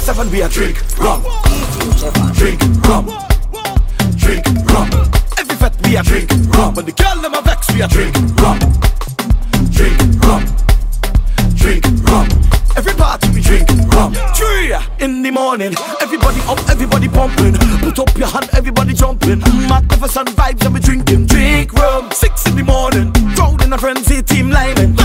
24-7 we a drink rum. Drink rum. Drink rum. Every fat we a drink rum. When the girl them a vex we a drink rum. Drink rum. Drink rum. Every party we drink rum. Three in the morning. Everybody up, everybody pumping. Put up your hand, everybody jumping. Magnificent vibes and we drinking. Drink rum. Six in the morning. Crowd in a frenzy, team lining.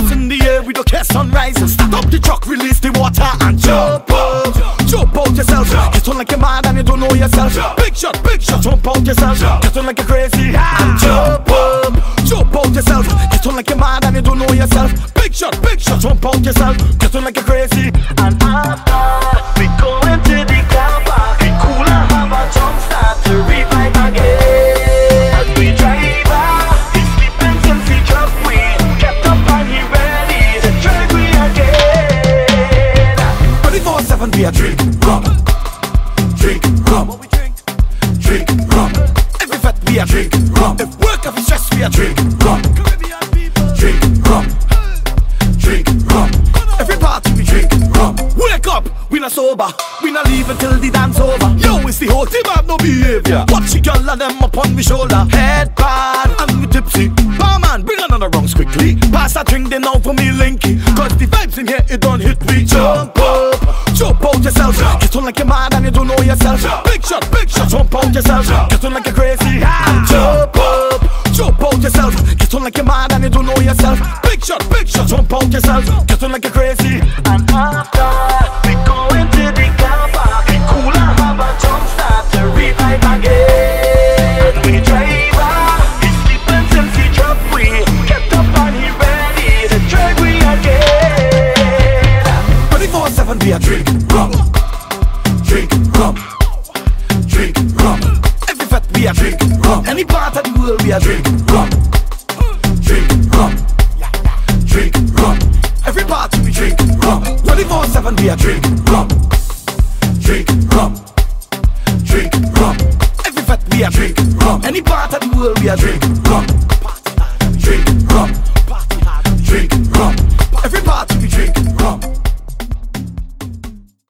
Yourself. Get on like a mad and you don't know yourself. Big shot, big shot. Jump out yourself. Get on like a crazy jump up. Jump out yourself. Get on like a mad and you don't know yourself. Big shot, big shot. Jump out yourself. Get on like a crazy. And after we go into the car park, we cool and have a jump start to revive again. And we drive out, sleeping since he dropped we kept up and ready to drive we again. 24-7 we a drink rum. Drink rum. Drink rum. Every fat we a drink rum. If work if stress we a drink rum. Drink rum. Drink rum. Every party we drink rum. Wake up, we not sober. We not leave until the dance over. Yo, it's the whole team have no behavior. Watch the girl and them upon me shoulder. Head bad, and we tipsy. Barman, bring another rounds quickly. Pass that drink then now for me linky. Cause the vibes in here, it don't hit me. Jump up, jump out yourself. Get on like you're mad and you don't know yourself. Big shot, big shot, jump out yourself. Get on like you're crazy. Jump up, jump out yourself. Get on like you're mad and you don't know yourself. Big shot, big shot, jump out yourself. Get on like you're crazy. And after 24-7 we a drink rum. Drink rum. Drink rum. Every fat we a drink rum. Any part of the world we a drink rum. Drink rum. Drink rum. Every party we drink rum. 24-7 we a drink rum. Drink rum. Drink rum. Every fat we a drink rum. Any part of the world we a drink rum.